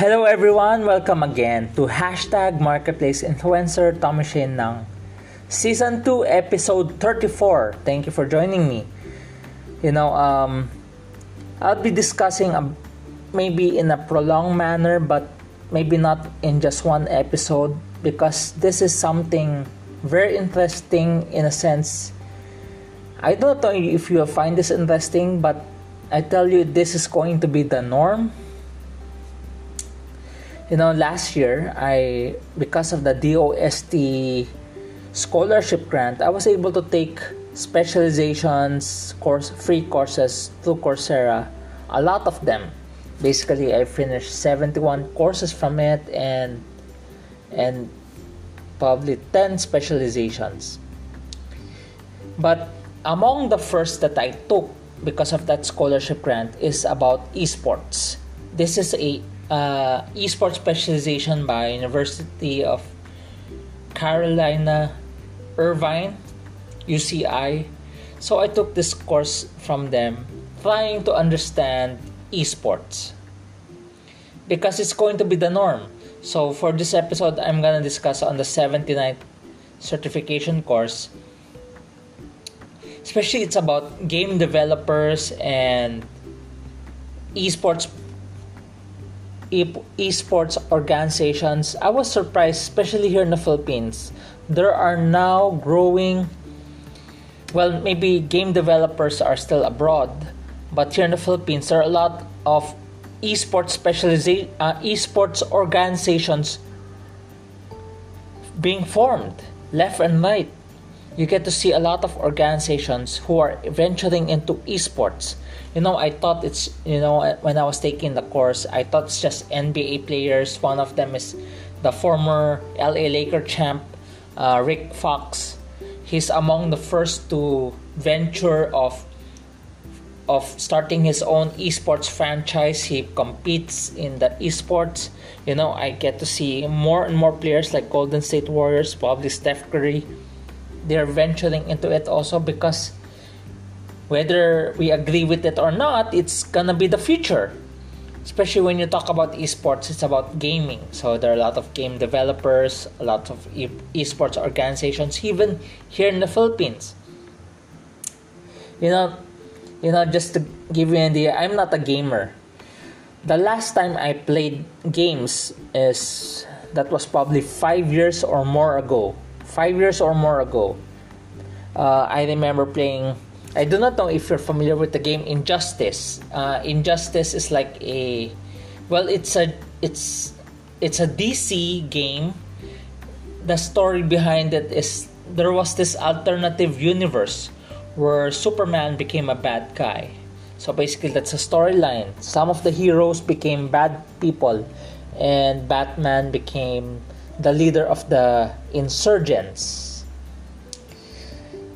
Hello everyone! Welcome again to Hashtag Marketplace Influencer Tommy Shane ng Season 2, Episode 34. Thank you for joining me. You know, um, I'll be discussing a, maybe in a prolonged manner, but maybe not in just one episode because this is something very interesting in a sense. I don't know if you find this interesting, but I tell you, this is going to be the norm you know last year i because of the dost scholarship grant i was able to take specializations course free courses through coursera a lot of them. Basically i finished 71 courses from it and and probably 10 specializations. But among the first that i took because of that scholarship grant is about esports. This is a uh, esports specialization by University of Carolina Irvine UCI so I took this course from them trying to understand esports. Because it's going to be the norm. So for this episode I'm gonna discuss on the 79th certification course. Especially it's about game developers and esports esports organizations, I was surprised, especially here in the Philippines. There are now growing, well, maybe game developers are still abroad, but here in the Philippines, there are a lot of esports specialization, uh, esports organizations being formed left and right. You get to see a lot of organizations who are venturing into esports. You know i thought it's you know when i was taking the course i thought it's just nba players. One of them is the former la laker champ uh, rick fox. He's among the first to venture of of starting his own esports franchise. He competes in the esports. You know i get to see more and more players like golden state warriors probably steph curry they're venturing into it also because whether we agree with it or not, it's gonna be the future. Especially when you talk about esports, it's about gaming. So there are a lot of game developers, a lot of e- esports organizations, even here in the Philippines. You know, you know, just to give you an idea, I'm not a gamer. The last time I played games is that was probably five years or more ago. Five years or more ago. Uh, I remember playing I do not know if you're familiar with the game Injustice. Uh, Injustice is like a, well, it's a it's it's a DC game. The story behind it is there was this alternative universe where Superman became a bad guy. So basically, that's a storyline. Some of the heroes became bad people, and Batman became the leader of the insurgents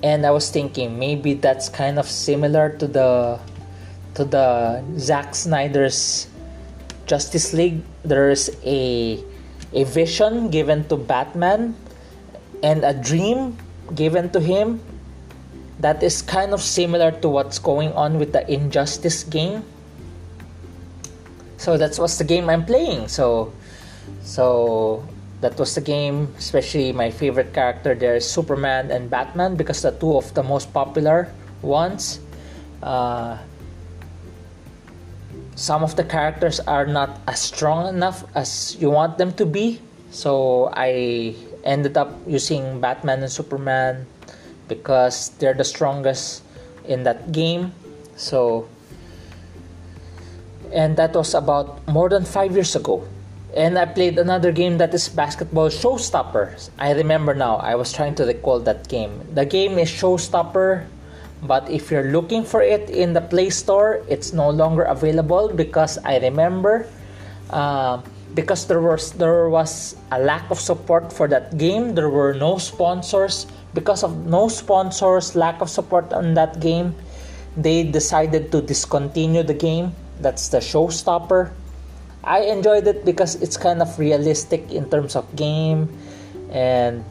and I was thinking maybe that's kind of similar to the to the Zack Snyder's Justice League. There's a a vision given to Batman and a dream given to him that is kind of similar to what's going on with the Injustice game. So that's what's the game I'm playing. So so that was the game especially my favorite character there is superman and batman because the two of the most popular ones uh, some of the characters are not as strong enough as you want them to be. So i ended up using batman and superman because they're the strongest in that game. So and that was about more than five years ago and I played another game that is Basketball Showstopper. I remember now, I was trying to recall that game. The game is Showstopper, but if you're looking for it in the Play Store, it's no longer available because I remember uh, because there was there was a lack of support for that game. There were no sponsors. Because of no sponsors, lack of support on that game, they decided to discontinue the game. That's the Showstopper I enjoyed it because it's kind of realistic in terms of game and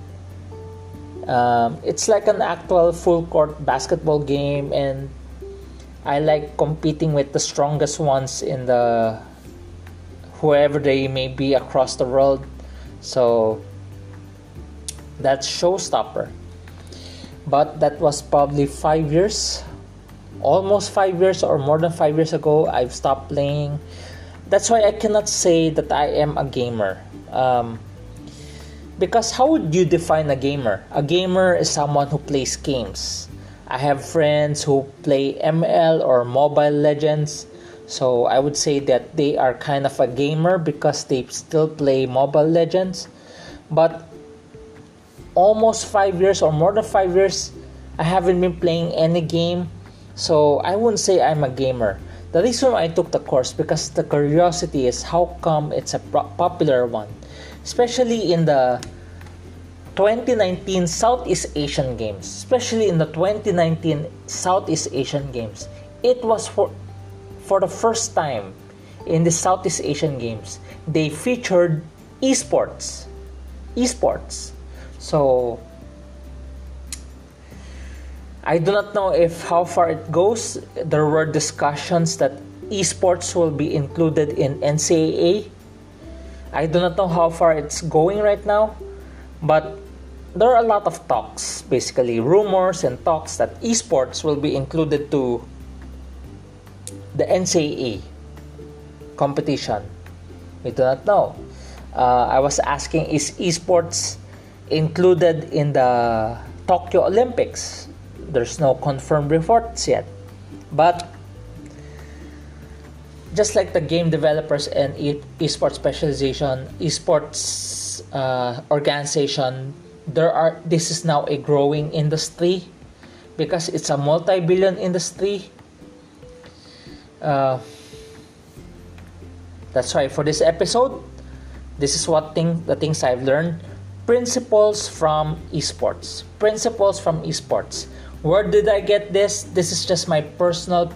um, it's like an actual full court basketball game and I like competing with the strongest ones in the whoever they may be across the world. So that's Showstopper. But that was probably five years, almost five years or more than five years ago. I've stopped playing. That's why I cannot say that I am a gamer. Um, because how would you define a gamer? A gamer is someone who plays games. I have friends who play ML or Mobile Legends. So I would say that they are kind of a gamer because they still play Mobile Legends. But almost five years or more than five years, I haven't been playing any game. So I wouldn't say I'm a gamer. The reason I took the course because the curiosity is how come it's a popular one, especially in the 2019 Southeast Asian Games, especially in the 2019 Southeast Asian Games. It was for for the first time in the Southeast Asian Games, they featured esports. Esports. So I do not know if how far it goes. There were discussions that esports will be included in NCAA. I do not know how far it's going right now, but there are a lot of talks, basically rumors and talks that esports will be included to the NCAA competition. We do not know. Uh, I was asking, is esports included in the Tokyo Olympics? There's no confirmed reports yet. But just like the game developers and esports specialization, esports uh, organization, there are this is now a growing industry because it's a multi-billion industry uh, that's why for this episode, this is what thing the things I've learned. Principles from esports. Principles from esports. Where did I get this? This is just my personal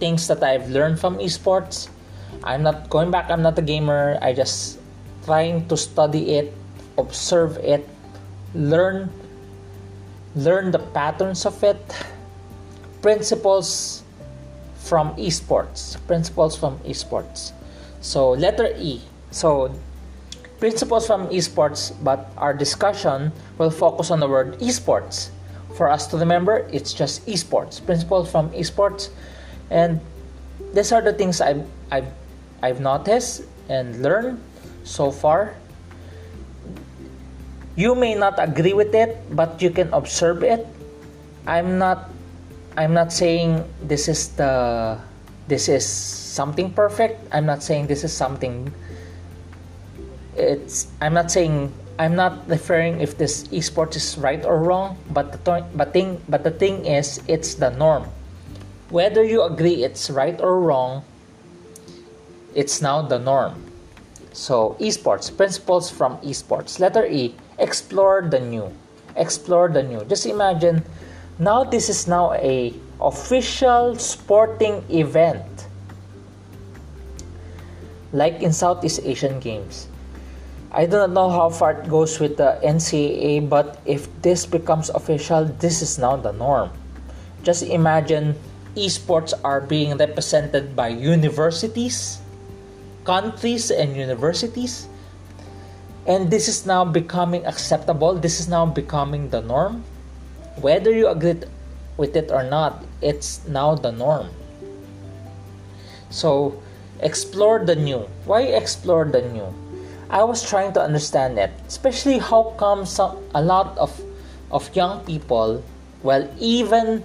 things that I've learned from esports. I'm not going back, I'm not a gamer. I just trying to study it, observe it, learn learn the patterns of it, principles from esports. Principles from esports. So letter E. So principles from esports, but our discussion will focus on the word esports. For us to remember, it's just esports. Principles from esports, and these are the things I've I've I've noticed and learned so far. You may not agree with it, but you can observe it. I'm not I'm not saying this is the this is something perfect. I'm not saying this is something it's I'm not saying I'm not referring if this esports is right or wrong, but the but thing but the thing is it's the norm. Whether you agree it's right or wrong, it's now the norm. So esports principles from esports. Letter E, explore the new. Explore the new. Just imagine now this is now a official sporting event like in Southeast Asian Games. I do not know how far it goes with the NCAA, but if this becomes official, this is now the norm. Just imagine esports are being represented by universities, countries, and universities. And this is now becoming acceptable. This is now becoming the norm whether you agree with it or not, it's now the norm. So, explore the new. Why explore the new? I was trying to understand it, especially how come some a lot of of young people, well, even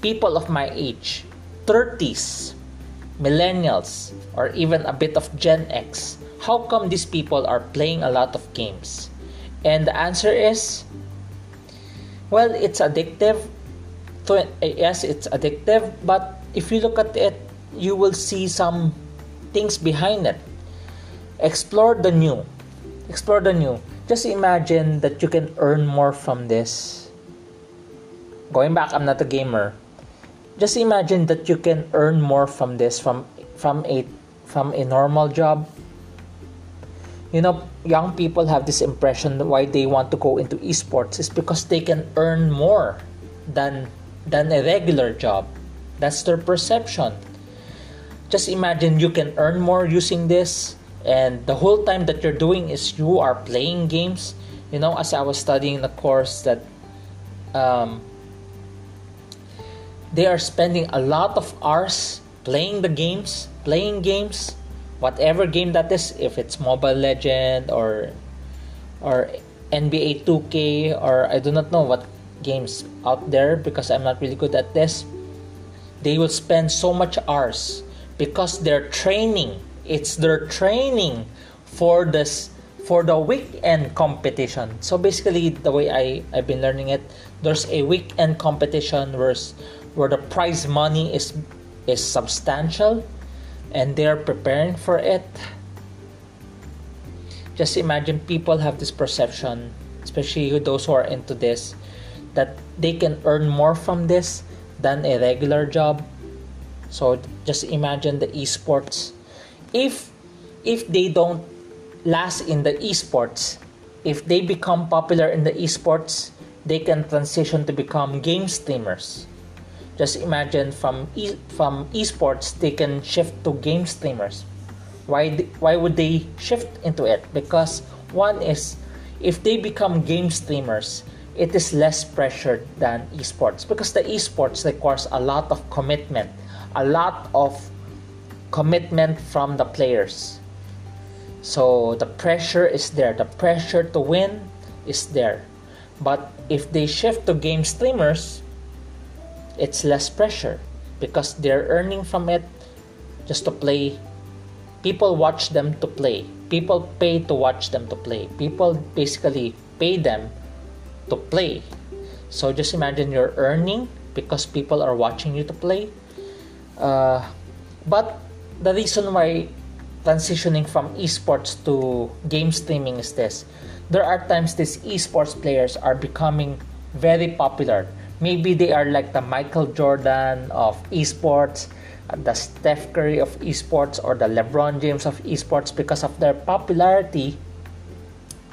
people of my age, 30s, millennials, or even a bit of Gen X, how come these people are playing a lot of games? And the answer is well, it's addictive. Eh, yes, it's addictive, but if you look at it, you will see some things behind it. Explore the new. Explore the new. Just imagine that you can earn more from this. Going back, I'm not a gamer. Just imagine that you can earn more from this from from a from a normal job you know young people have this impression why they want to go into esports is because they can earn more than than a regular job that's their perception just imagine you can earn more using this and the whole time that you're doing is you are playing games. You know as i was studying the course that um, they are spending a lot of hours playing the games playing games whatever game that is if it's mobile legend or or nba 2k or i do not know what games out there because i'm not really good at this. They will spend so much hours because they're training it's their training for this for the weekend competition. So basically the way i i've been learning it there's a weekend competition where where the prize money is is substantial and they're preparing for it. Just imagine people have this perception especially those who are into this that they can earn more from this than a regular job. So just imagine the esports if if they don't last in the esports if they become popular in the esports they can transition to become game streamers. Just imagine from e- from esports they can shift to game streamers. Why th- why would they shift into it? Because one is if they become game streamers it is less pressured than esports. Because the esports requires a lot of commitment a lot of commitment from the players. So the pressure is there. The pressure to win is there. But if they shift to game streamers it's less pressure because they're earning from it just to play. People watch them to play. People pay to watch them to play. People basically pay them to play. So just imagine you're earning because people are watching you to play. Uh, but the reason why transitioning from esports to game streaming is this there are times these esports players are becoming very popular maybe they are like the Michael Jordan of esports, uh, the Steph Curry of esports, or the LeBron James of esports because of their popularity.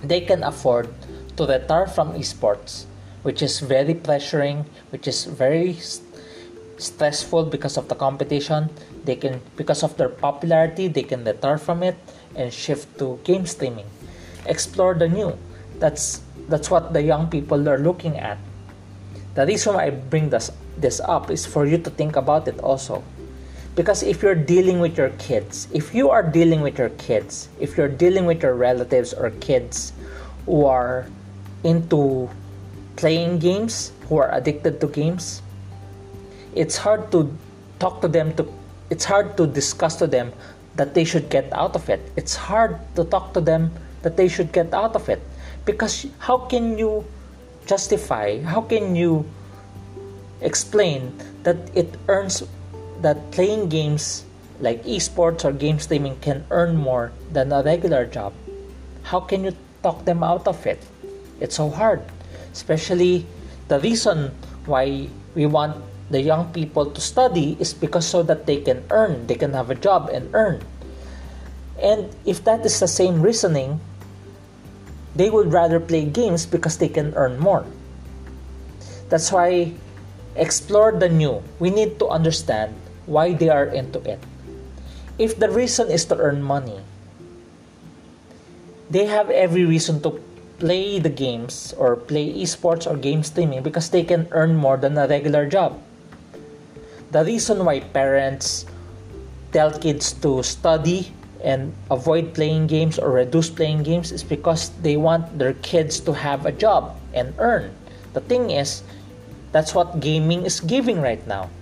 They can afford to retire from esports, which is very pressuring, which is very stressful because of the competition. They can, because of their popularity, they can retire from it and shift to game streaming. Explore the new. That's that's what the young people are looking at the reason I bring this this up is for you to think about it also. Because if you're dealing with your kids, if you are dealing with your kids, if you're dealing with your relatives or kids who are into playing games, who are addicted to games, it's hard to talk to them to it's hard to discuss to them that they should get out of it. It's hard to talk to them that they should get out of it because how can you justify, how can you explain that it earns that playing games like esports or game streaming can earn more than a regular job? How can you talk them out of it? It's so hard, especially the reason why we want the young people to study is because so that they can earn, they can have a job and earn. And if that is the same reasoning, they would rather play games because they can earn more. That's why explore the new. We need to understand why they are into it. If the reason is to earn money, they have every reason to play the games or play esports or game streaming because they can earn more than a regular job. The reason why parents tell kids to study and avoid playing games or reduce playing games is because they want their kids to have a job and earn. The thing is, that's what gaming is giving right now.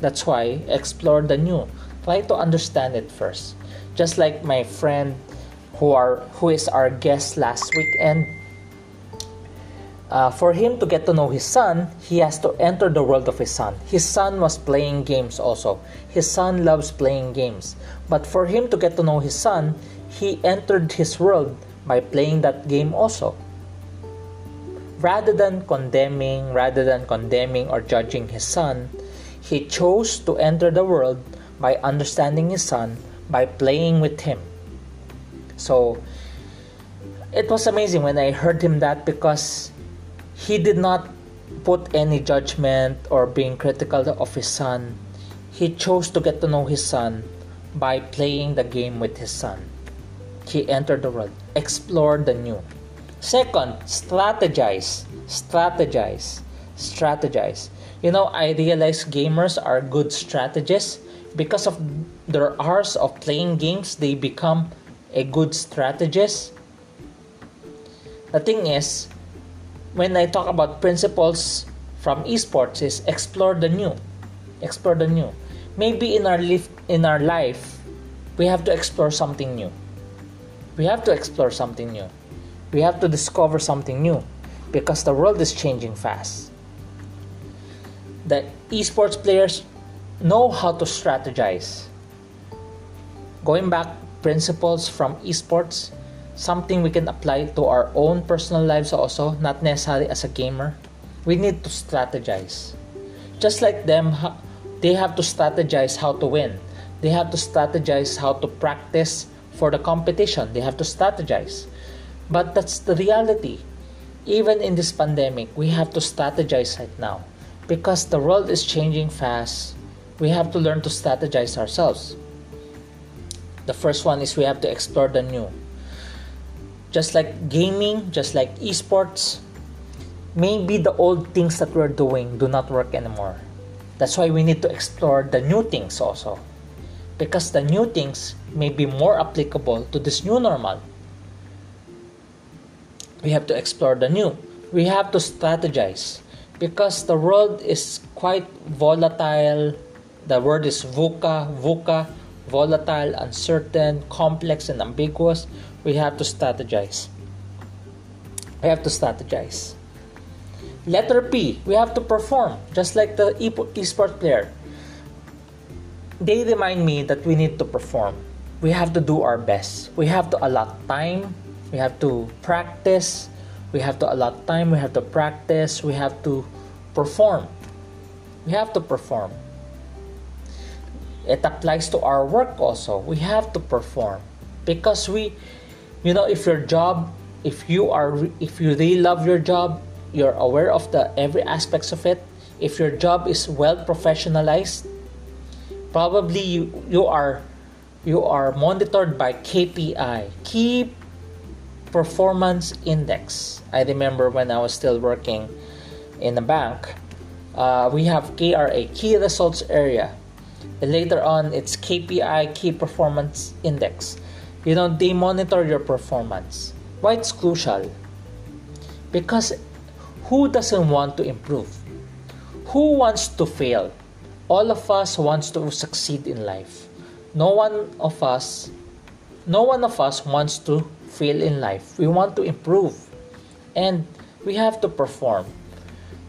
That's why explore the new. Try to understand it first. Just like my friend who are who is our guest last weekend uh, for him to get to know his son, he has to enter the world of his son. His son was playing games also. His son loves playing games. But for him to get to know his son, he entered his world by playing that game also. Rather than condemning, rather than condemning or judging his son, he chose to enter the world by understanding his son by playing with him. So it was amazing when I heard him that because he did not put any judgment or being critical of his son. He chose to get to know his son by playing the game with his son. He entered the world, explored the new. Second, strategize, strategize, strategize. You know, I realize gamers are good strategists because of their hours of playing games, they become a good strategist. The thing is, when I talk about principles from esports, is explore the new, explore the new. Maybe in our life, in our life, we have to explore something new. We have to explore something new. We have to discover something new because the world is changing fast. The esports players know how to strategize. Going back principles from esports, something we can apply to our own personal lives also, not necessarily as a gamer. We need to strategize. Just like them, they have to strategize how to win. They have to strategize how to practice for the competition. They have to strategize. But that's the reality. Even in this pandemic, we have to strategize right now because the world is changing fast we have to learn to strategize ourselves. The first one is we have to explore the new. Just like gaming, just like esports, maybe the old things that we're doing do not work anymore. That's why we need to explore the new things also. Because the new things may be more applicable to this new normal. We have to explore the new. We have to strategize because the world is quite volatile, the word is VUCA, VUCA, volatile, uncertain, complex, and ambiguous. We have to strategize. We have to strategize. Letter P, we have to perform, just like the esports player. They remind me that we need to perform. We have to do our best. We have to allot time. We have to practice. We have to allot time. We have to practice. We have to perform. We have to perform it applies to our work also we have to perform because we you know if your job if you are if you really love your job you're aware of the every aspects of it. If your job is well professionalized probably you you are you are monitored by KPI key performance index. I remember when i was still working in a bank uh, we have kra key results area. Later on it's KPI key performance index you know they monitor your performance. Why it's crucial? Because who doesn't want to improve? Who wants to fail? All of us wants to succeed in life. No one of us no one of us wants to fail in life. We want to improve. And we have to perform.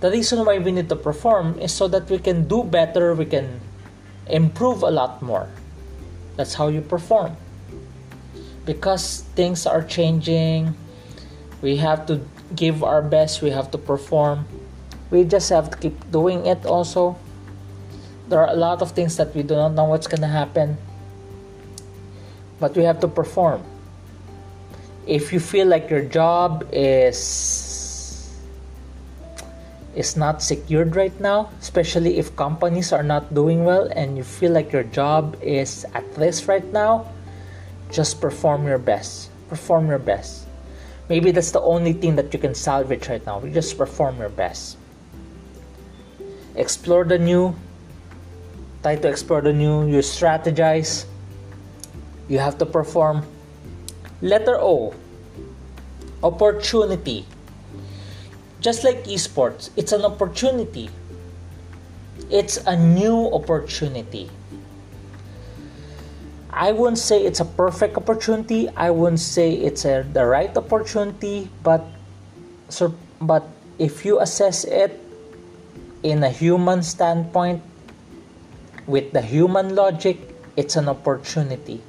The reason why we need to perform is so that we can do better we can improve a lot more. That's how you perform. Because things are changing, we have to give our best, we have to perform. We just have to keep doing it also. There are a lot of things that we do not know what's going to happen. But we have to perform. If you feel like your job is is not secured right now, especially if companies are not doing well and you feel like your job is at risk right now, just perform your best. Perform your best. Maybe that's the only thing that you can salvage right now. Just perform your best. Explore the new. Try to explore the new. You strategize. You have to perform. Letter O. Opportunity just like esports, it's an opportunity. It's a new opportunity. I wouldn't say it's a perfect opportunity. I wouldn't say it's a, the right opportunity, but so, but if you assess it in a human standpoint, with the human logic, it's an opportunity.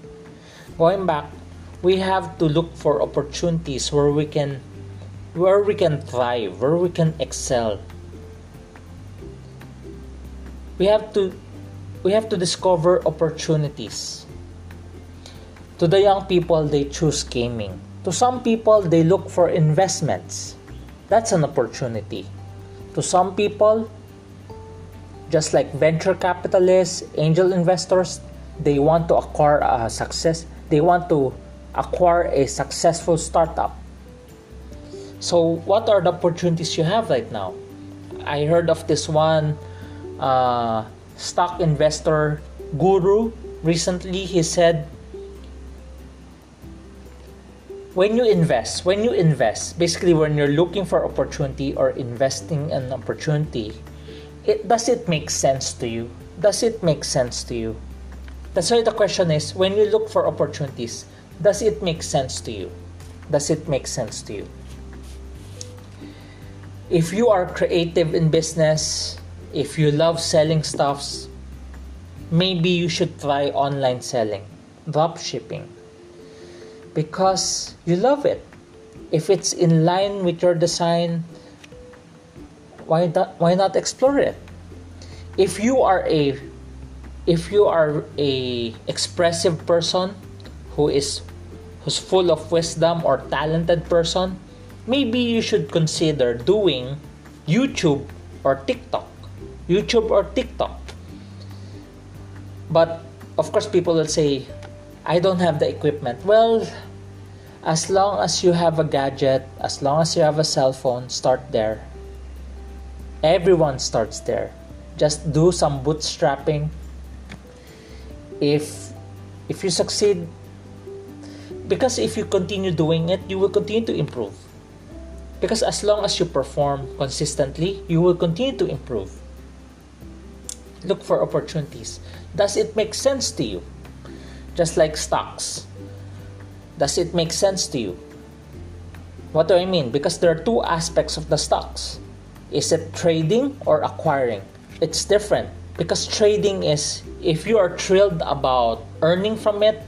Going back, we have to look for opportunities where we can where we can thrive, where we can excel. We have to we have to discover opportunities. To the young people, they choose gaming. To some people, they look for investments. That's an opportunity. To some people, just like venture capitalists, angel investors, they want to acquire a success they want to acquire a successful startup so what are the opportunities you have right now i heard of this one uh, stock investor guru recently he said when you invest when you invest basically when you're looking for opportunity or investing an opportunity it does it make sense to you does it make sense to you that's why the question is when you look for opportunities, does it make sense to you? Does it make sense to you? If you are creative in business, if you love selling stuffs, maybe you should try online selling, drop shipping, because you love it. If it's in line with your design, why not, why not explore it? If you are a if you are a expressive person who is who's full of wisdom or talented person maybe you should consider doing youtube or tiktok youtube or tiktok but of course people will say i don't have the equipment. Well as long as you have a gadget as long as you have a cell phone start there. Everyone starts there. Just do some bootstrapping. If if you succeed because if you continue doing it you will continue to improve. Because as long as you perform consistently you will continue to improve. Look for opportunities. Does it make sense to you just like stocks. Does it make sense to you? What do i mean? Because there are two aspects of the stocks. Is it trading or acquiring? It's different. Because trading is if you are thrilled about earning from it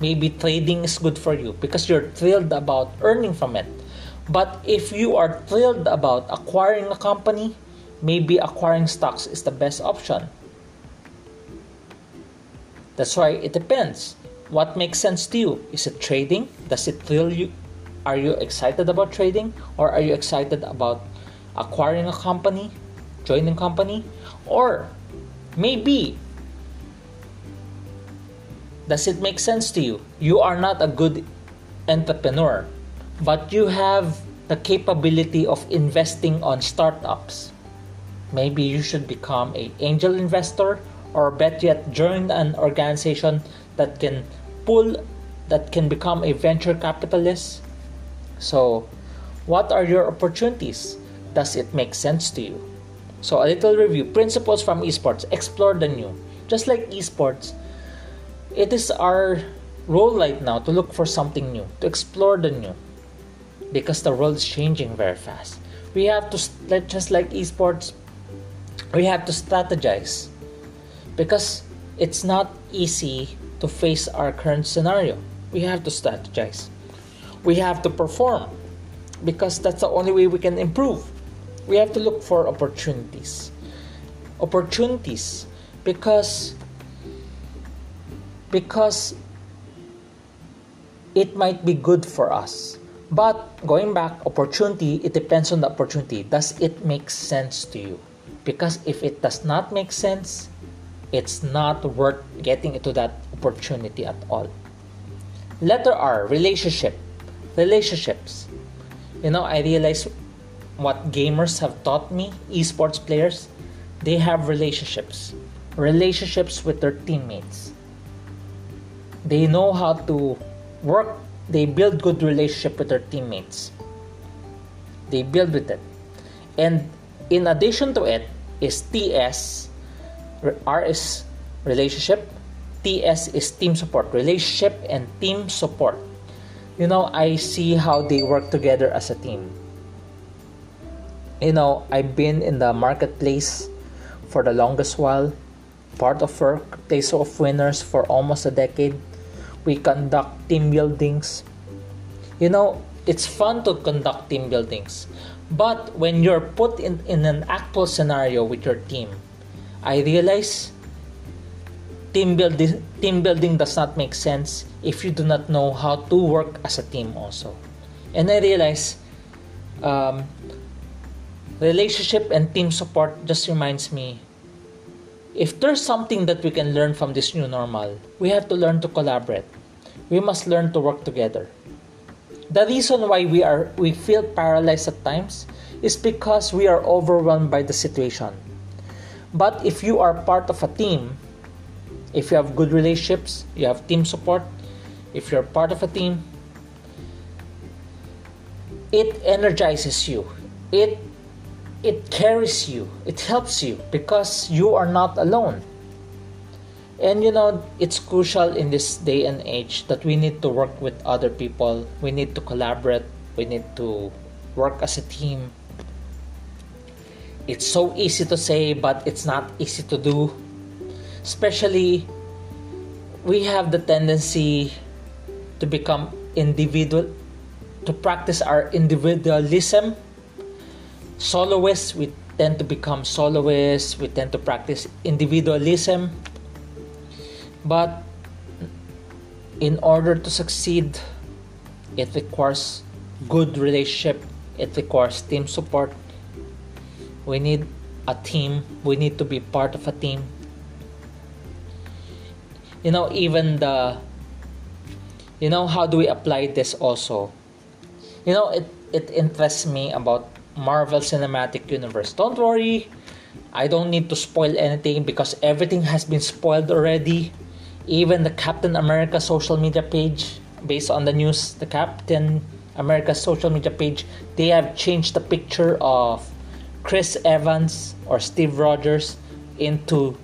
maybe trading is good for you because you're thrilled about earning from it. But if you are thrilled about acquiring a company maybe acquiring stocks is the best option that's why it depends. What makes sense to you? Is it trading? Does it thrill you are you excited about trading? Or are you excited about acquiring a company joining a company? Or maybe does it make sense to you? You are not a good entrepreneur but you have the capability of investing on startups. Maybe you should become an angel investor or bet yet join an organization that can pull that can become a venture capitalist so what are your opportunities does it make sense to you so, a little review principles from esports explore the new. Just like esports, it is our role right now to look for something new, to explore the new. Because the world is changing very fast. We have to, just like esports, we have to strategize. Because it's not easy to face our current scenario. We have to strategize. We have to perform. Because that's the only way we can improve. We have to look for opportunities. Opportunities. Because because it might be good for us. But going back opportunity it depends on the opportunity. Does it make sense to you? Because if it does not make sense it's not worth getting into that opportunity at all letter r relationship relationships you know i realize what gamers have taught me, esports players, they have relationships. Relationships with their teammates. They know how to work, they build good relationship with their teammates. They build with it. And in addition to it is TS, R is relationship, TS is team support, relationship and team support. You know, I see how they work together as a team you know, I've been in the marketplace for the longest while, part of Workplace of Winners for almost a decade. We conduct team buildings. You know, it's fun to conduct team buildings, but when you're put in, in an actual scenario with your team, I realize team building team building does not make sense if you do not know how to work as a team also. And I realize um, relationship and team support just reminds me if there's something that we can learn from this new normal, we have to learn to collaborate. We must learn to work together. The reason why we are we feel paralyzed at times is because we are overwhelmed by the situation. But if you are part of a team, if you have good relationships, you have team support, if you're part of a team, it energizes you. It it carries you. It helps you because you are not alone. And you know, it's crucial in this day and age that we need to work with other people. We need to collaborate. We need to work as a team. It's so easy to say, but it's not easy to do. Especially, we have the tendency to become individual, to practice our individualism. Soloists, we tend to become soloists, we tend to practice individualism. But in order to succeed, it requires good relationship, it requires team support. We need a team, we need to be part of a team. You know, even the you know how do we apply this also? You know it it interests me about marvel cinematic universe. Don't worry. I don't need to spoil anything because everything has been spoiled already. Even the captain america social media page based on the news the captain america social media page they have changed the picture of chris evans or steve rogers into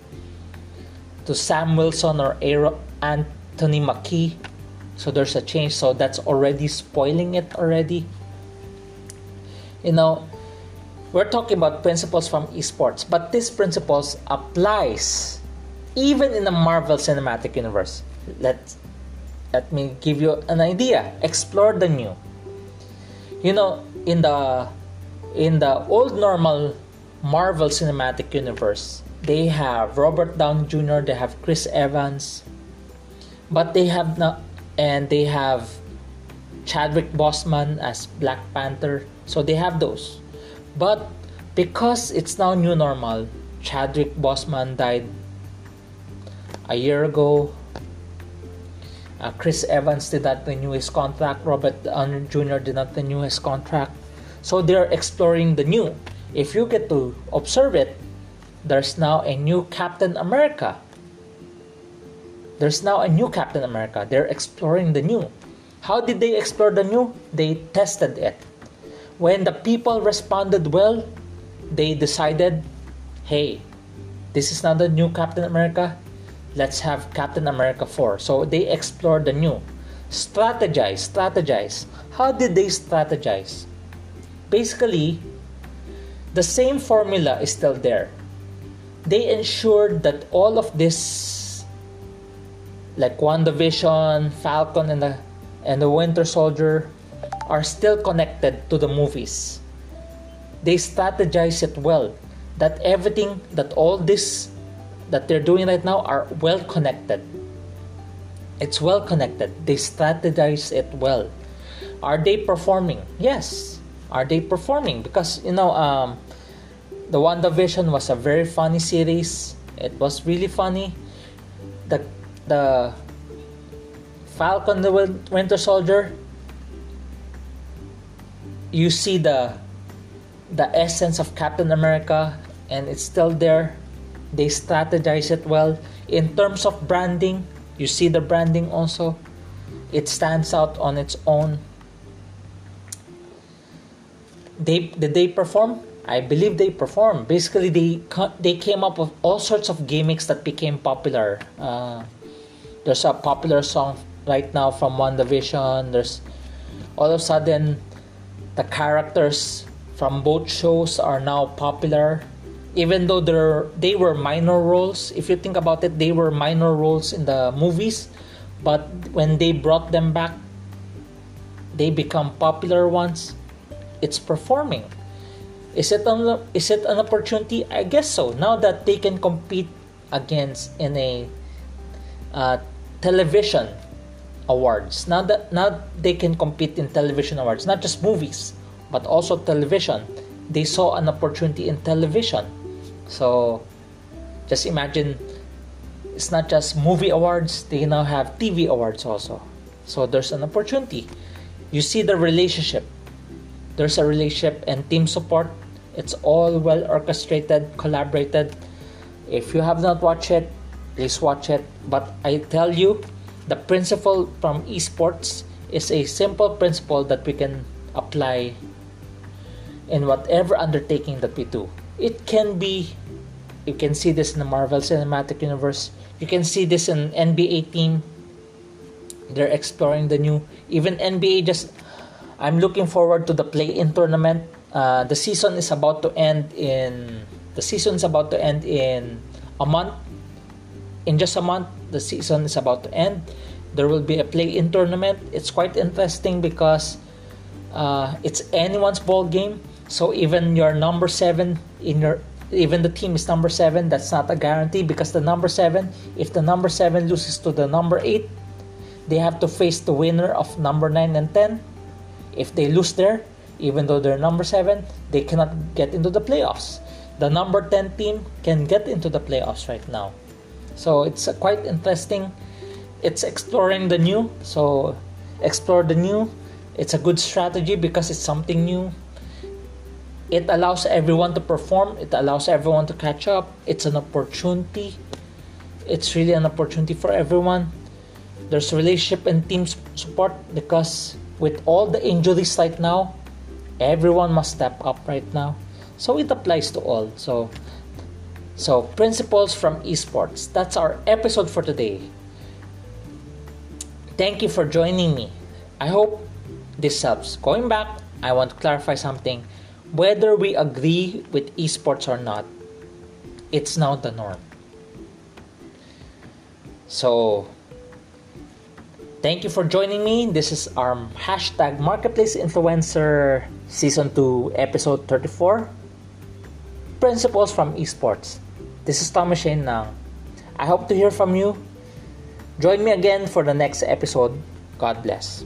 to sam wilson or Aaron, anthony mackie. So there's a change so that's already spoiling it already. You know we're talking about principles from esports but these principles applies even in the marvel cinematic universe. Let let me give you an idea. Explore the new. You know in the in the old normal marvel cinematic universe they have robert downey jr they have chris evans but they have not and they have Chadwick Boseman as Black Panther. So they have those. But because it's now new normal, Chadwick Boseman died a year ago. Uh, Chris Evans did not renew his contract. Robert Downey Jr. did not renew his contract. So they're exploring the new. If you get to observe it, there's now a new Captain America there's now a new Captain America. They're exploring the new. How did they explore the new? They tested it. When the people responded well, they decided, hey, this is not the new Captain America. Let's have Captain America 4. So they explored the new. Strategize, strategize. How did they strategize? Basically, the same formula is still there. They ensured that all of this like WandaVision, Falcon, and the and the Winter Soldier are still connected to the movies. They strategize it well. That everything, that all this that they're doing right now are well connected. It's well connected. They strategize it well. Are they performing? Yes. Are they performing? Because you know, um, the WandaVision was a very funny series. It was really funny. The the Falcon the Winter Soldier you see the the essence of Captain America and it's still there they strategize it well in terms of branding you see the branding also it stands out on its own they did they perform I believe they performed. Basically, they they came up with all sorts of gimmicks that became popular. Uh, there's a popular song right now from WandaVision. There's all of a sudden the characters from both shows are now popular even though they're they were minor roles if you think about it they were minor roles in the movies but when they brought them back they become popular ones it's performing is it an, is it an opportunity i guess so now that they can compete against in a uh, television awards. Now that now they can compete in television awards, not just movies, but also television. They saw an opportunity in television. So just imagine it's not just movie awards, they now have TV awards also. So there's an opportunity. You see the relationship. There's a relationship and team support. It's all well orchestrated, collaborated. If you have not watched it, please watch it. But I tell you, the principle from esports is a simple principle that we can apply in whatever undertaking that we do. It can be, you can see this in the Marvel Cinematic Universe, you can see this in NBA team. They're exploring the new, even NBA just, I'm looking forward to the play-in tournament. Uh, the season is about to end in, the season is about to end in a month. In just a month, the season is about to end. There will be a play-in tournament. It's quite interesting because uh, it's anyone's ball game. So even your number seven in your even the team is number seven, that's not a guarantee because the number seven, if the number seven loses to the number eight, they have to face the winner of number nine and ten. If they lose there, even though they're number seven, they cannot get into the playoffs. The number 10 team can get into the playoffs right now. So it's quite interesting. It's exploring the new. So explore the new. It's a good strategy because it's something new it allows everyone to perform it allows everyone to catch up it's an opportunity it's really an opportunity for everyone there's relationship and team support because with all the injuries right now everyone must step up right now. So it applies to all. So so principles from esports. That's our episode for today. Thank you for joining me. I hope this helps. Going back i want to clarify something. Whether we agree with esports or not, it's now the norm. So, thank you for joining me. This is our hashtag Marketplace Influencer Season 2, Episode 34 Principles from Esports. This is Thomas Shane Nang. I hope to hear from you. Join me again for the next episode. God bless.